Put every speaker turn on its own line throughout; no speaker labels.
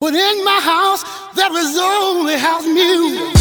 But in my house, there is only house music.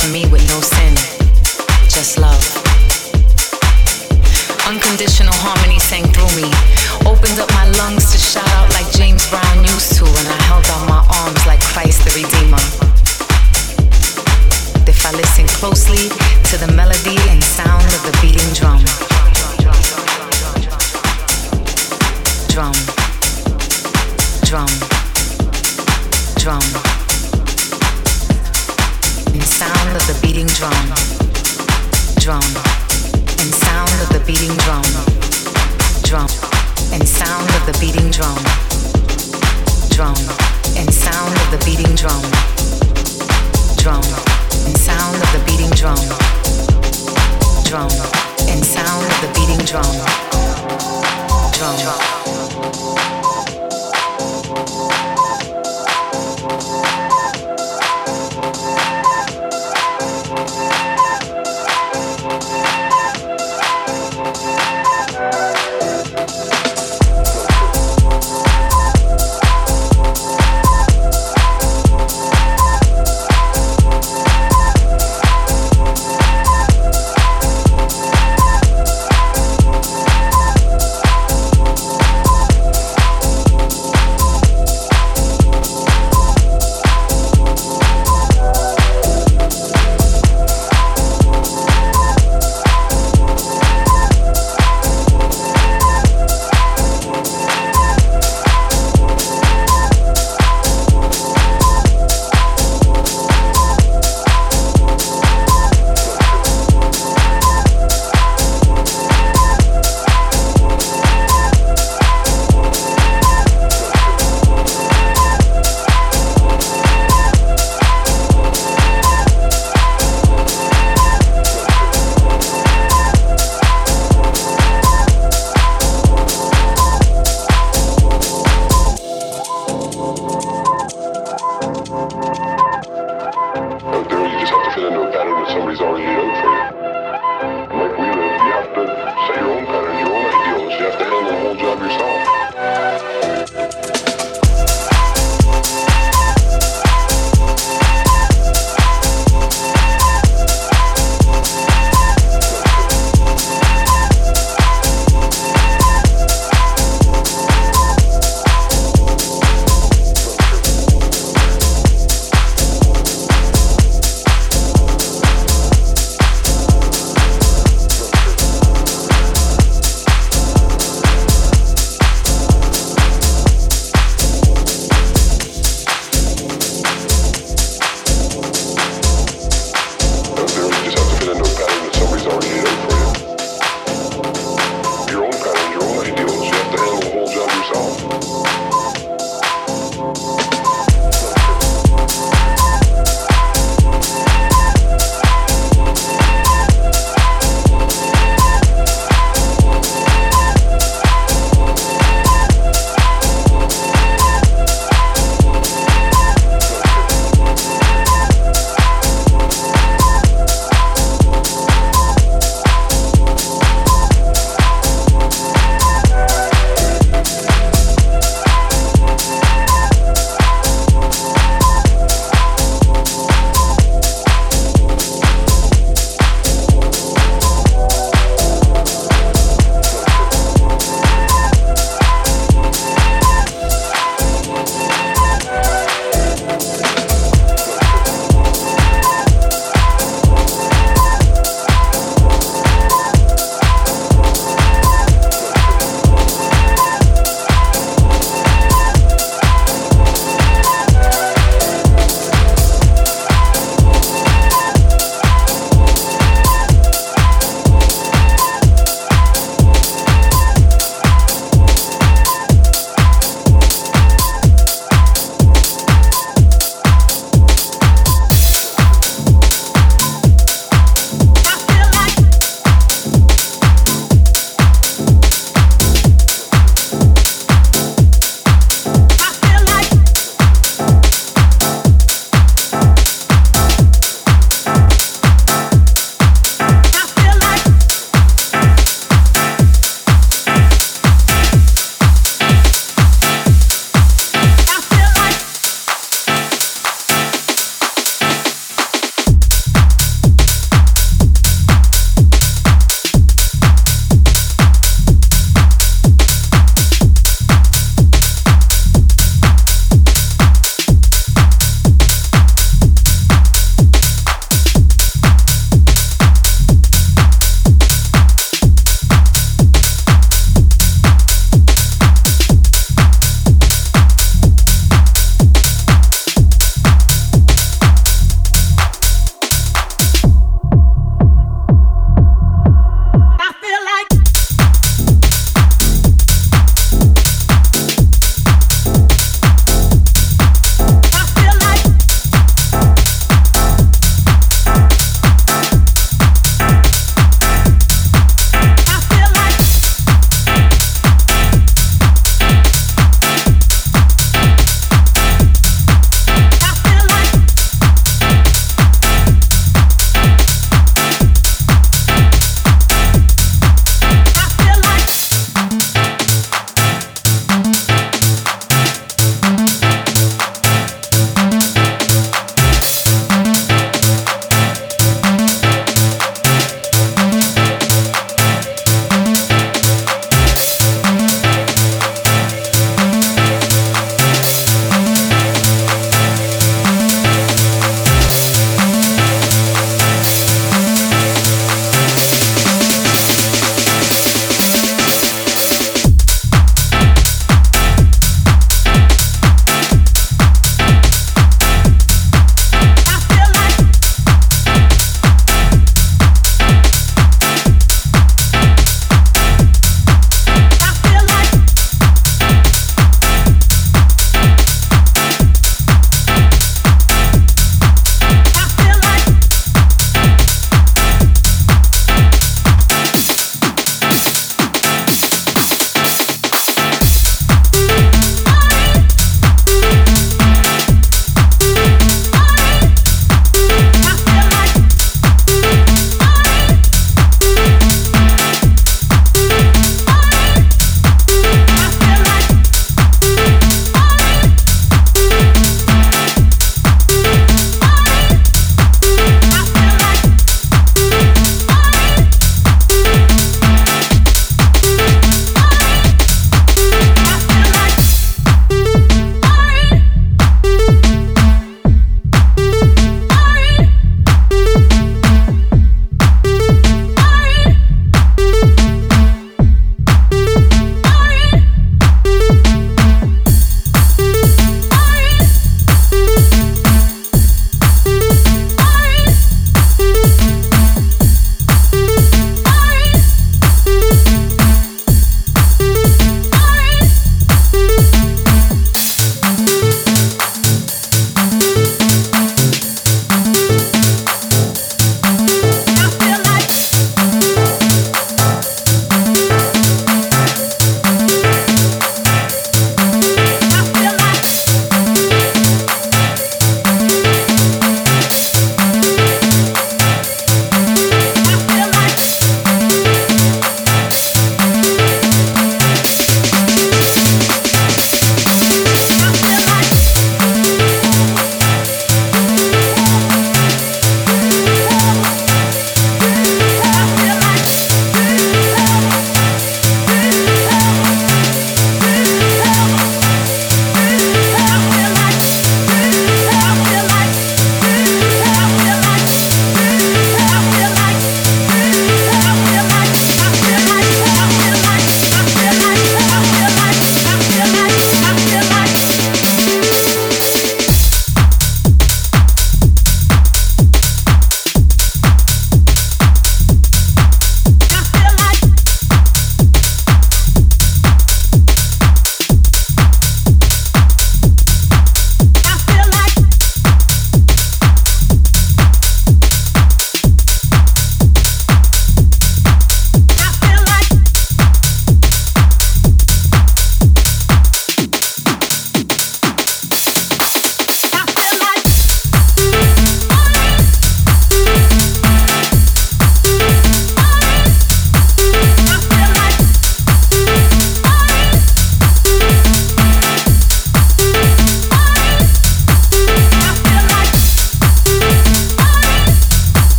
to me with no
sin.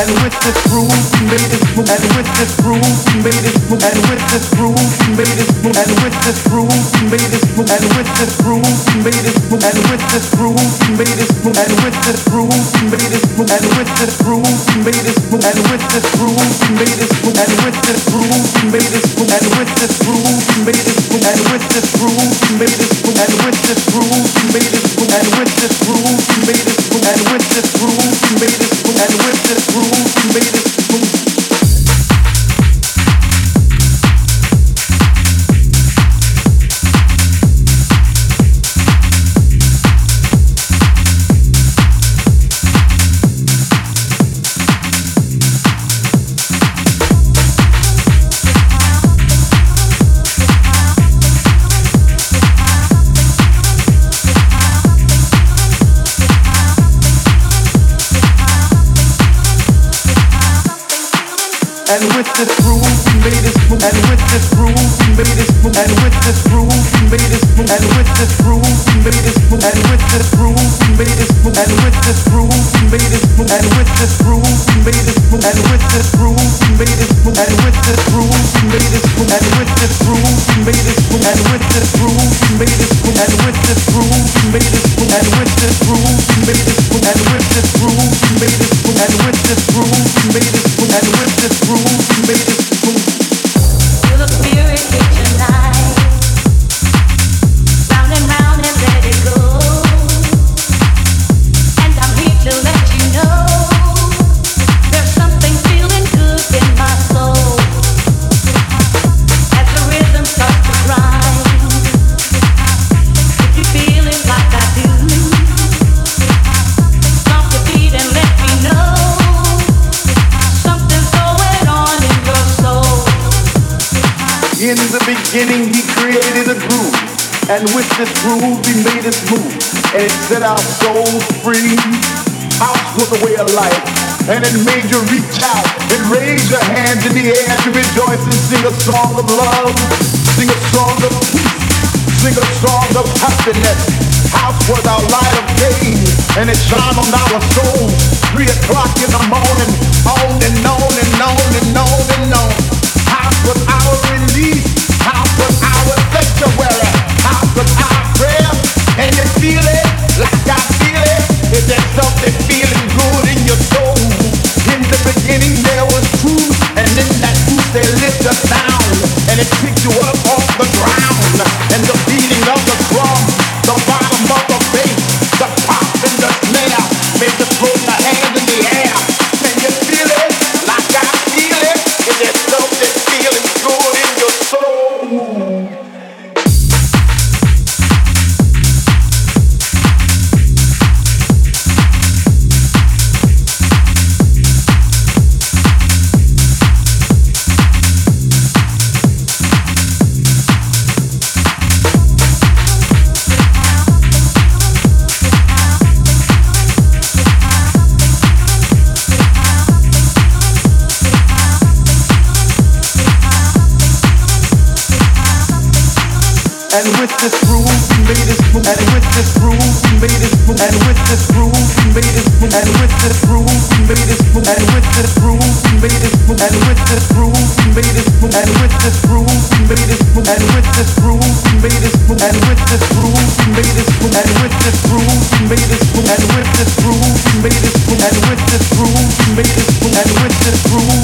And with this groove we made this move and with this groove we made this move and with this groove we made this move and with this groove we made this move and with this groove we made this move and with this groove we made this move and with this groove we made this move and with this groove we made this move and with this groove we made this move and with this groove we made this move and with this groove we made this move and with this groove we made this move and with this groove we made this move and with this groove we made this move and with this groove we made this move and with this groove move, you made us move. And with groove we and with this groove, and with this and with this and with this groove, we made this move, and with this groove, we made this move, and with this groove, we made this move, and with this groove, we made this move, and with this groove, we made this move, and with this groove, we made this move, and with this groove, we made this move, and with this groove, we made this move, and with this groove, we made this move, and with this groove, we made this move, and with this groove, we made this move, and with this groove, we made this move.
Thank you
beginning he created a groove. And with this groove he made us move. And it set our souls free. House was a way of life. And it made you reach out and raise your hands in the air to rejoice and sing a song of love. Sing a song of peace. Sing a song of happiness. House was our light of day. And it shone on our souls. Three o'clock in the morning. On and on and on and on and on. House was our release. And you feel it, like I feel it, is that something feeling glued in your toes? In the beginning there was truth, and then that truth they lit the sound, and it picked you up off the ground, and the beating of the drum, made. And with this groove, we made this move. And with this groove, we made this move. And with this groove, we made this move. And with this groove, we made this move. And with this groove, we made this move. And with this groove, we made this move. And with this groove, we made this move. And with this groove, we made this move. And with this groove, we made this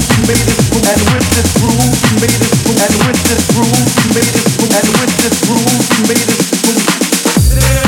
move. And with this groove, we made this move. And with this groove, we made this move. And with this groove, we made this move.
Boom.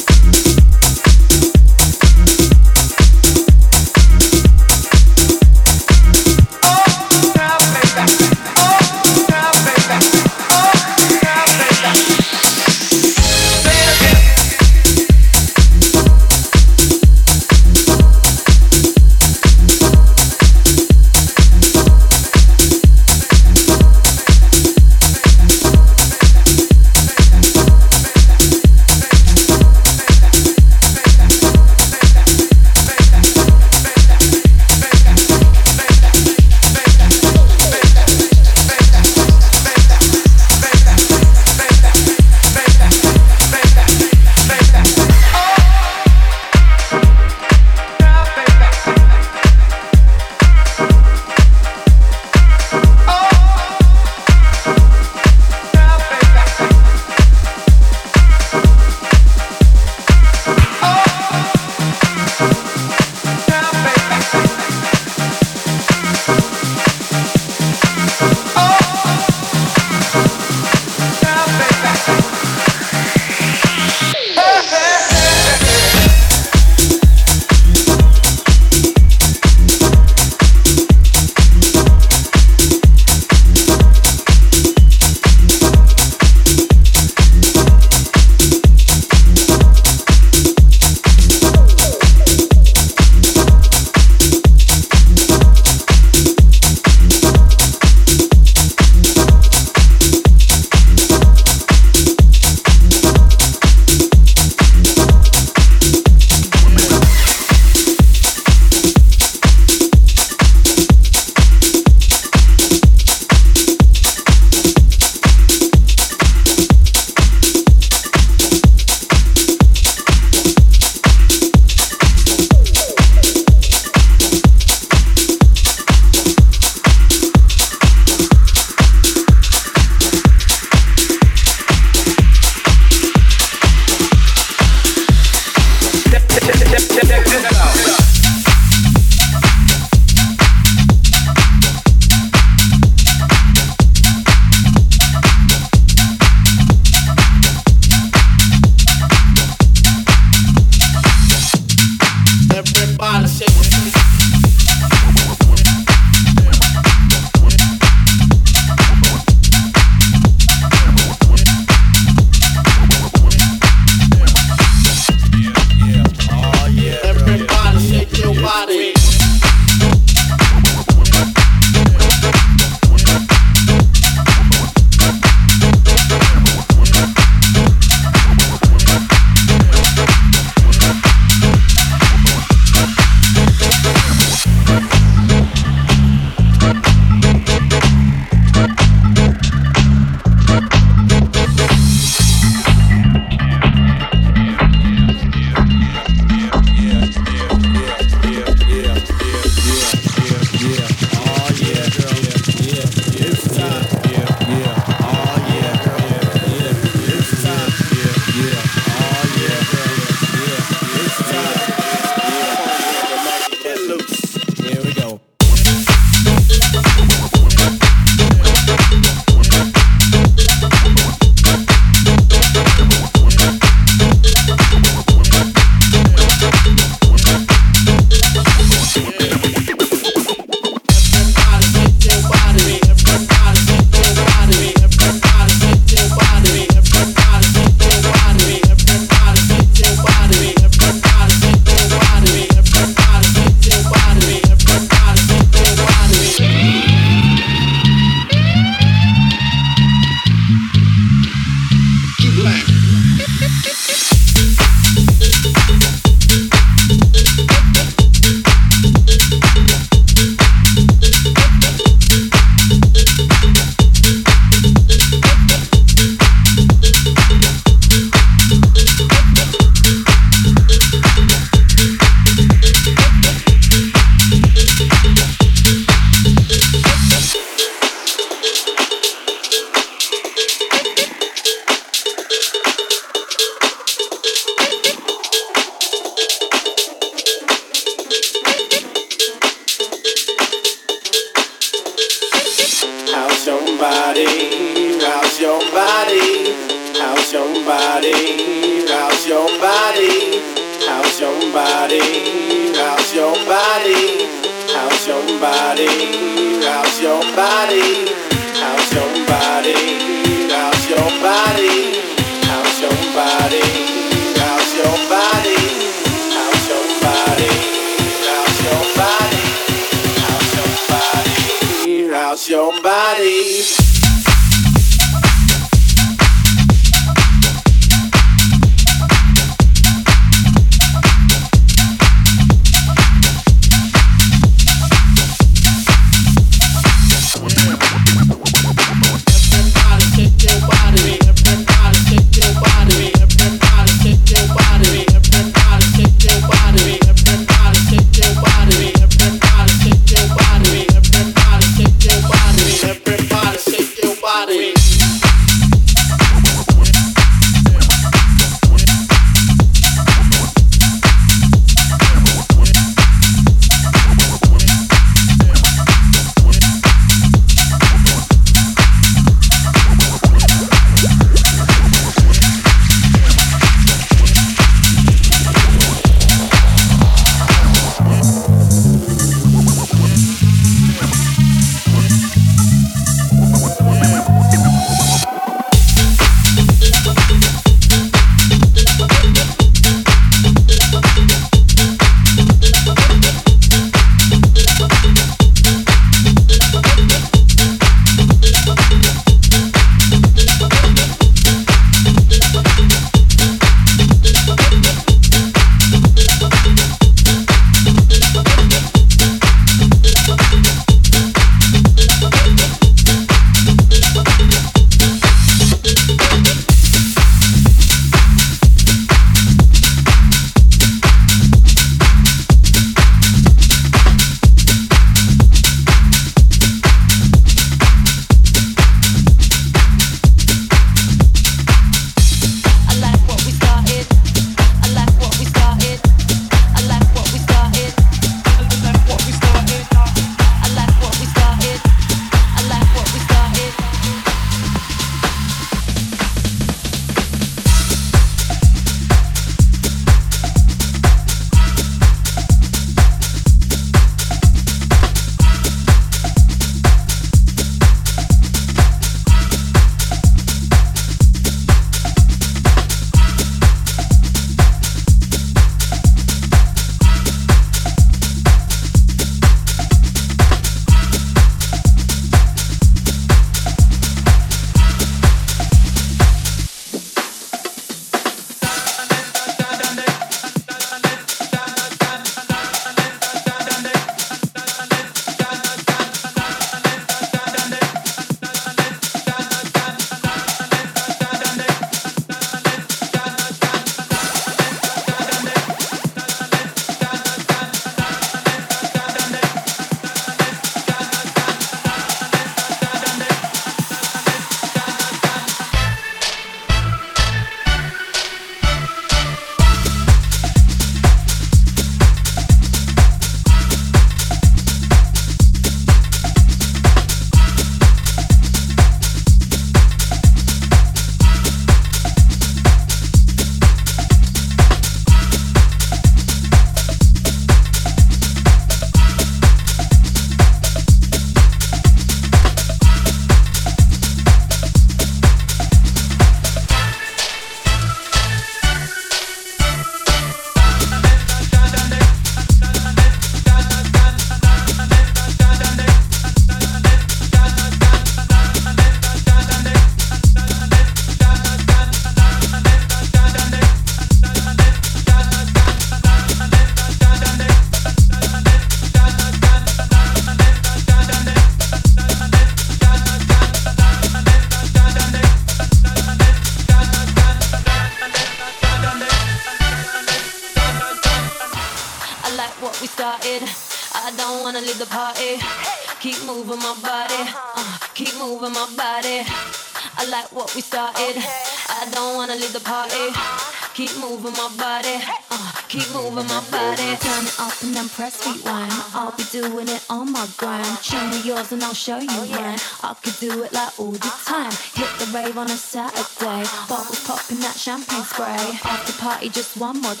One more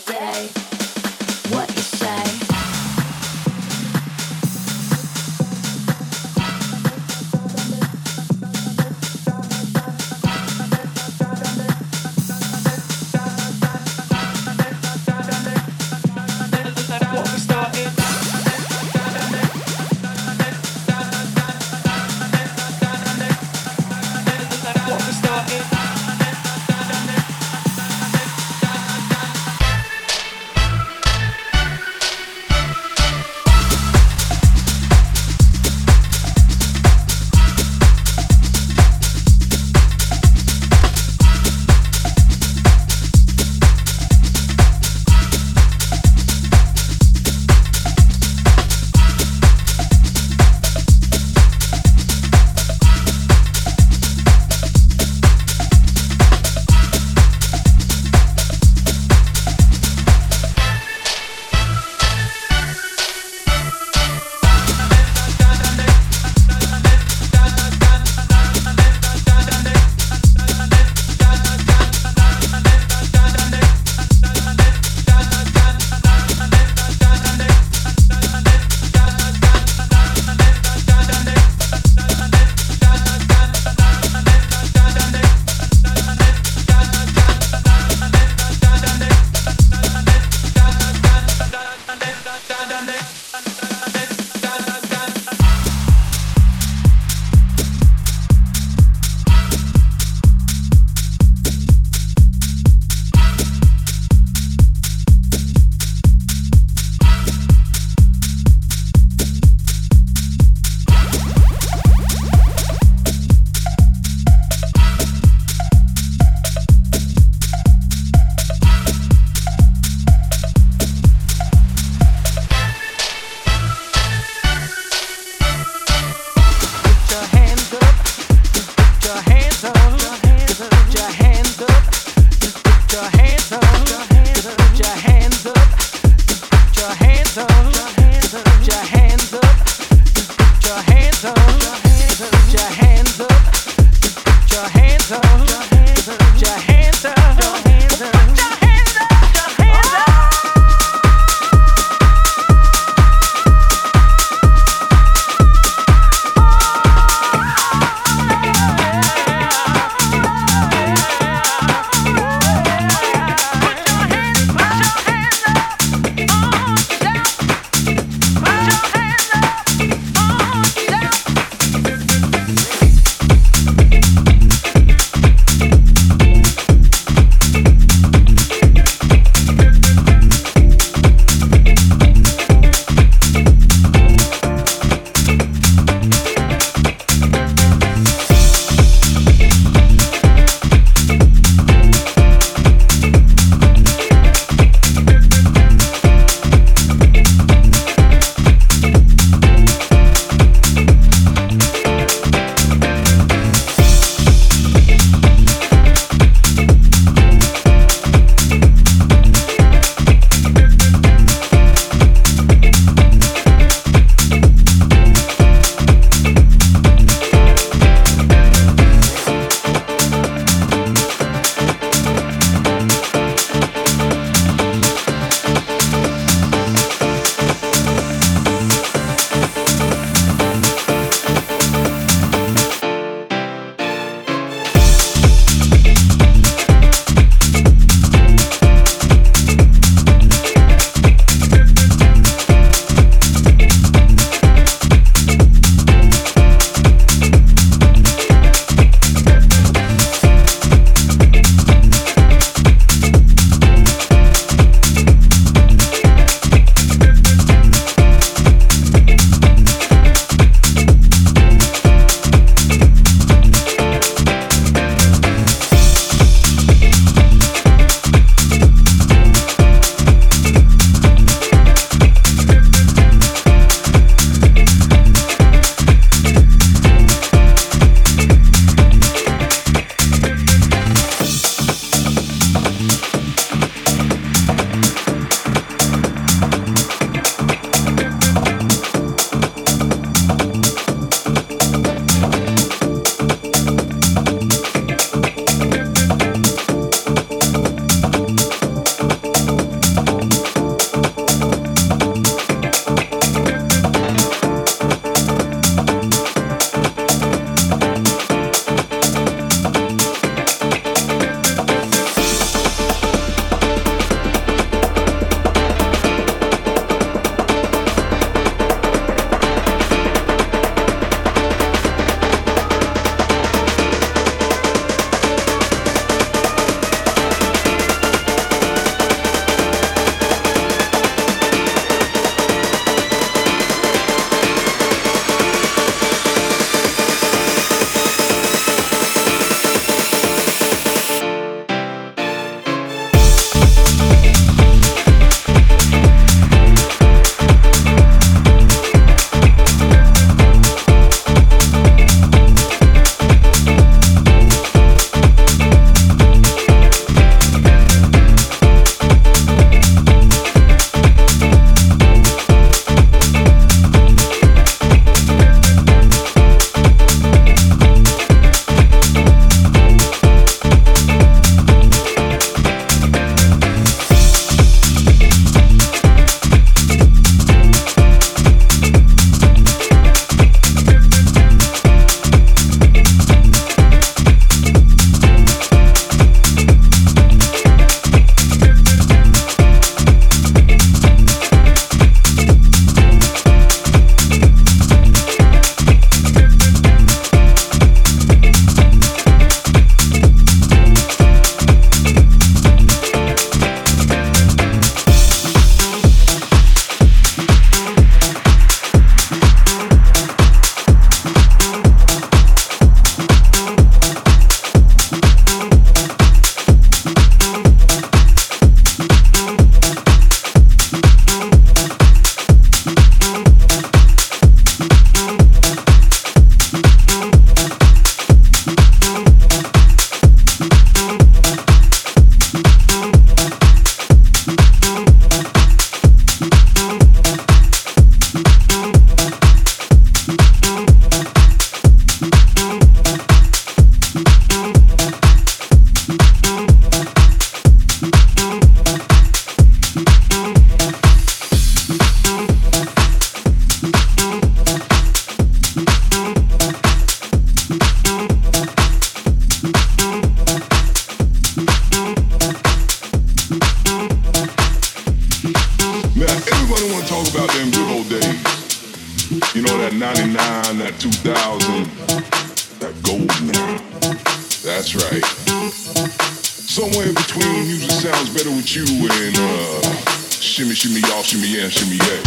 dance, me, yeah.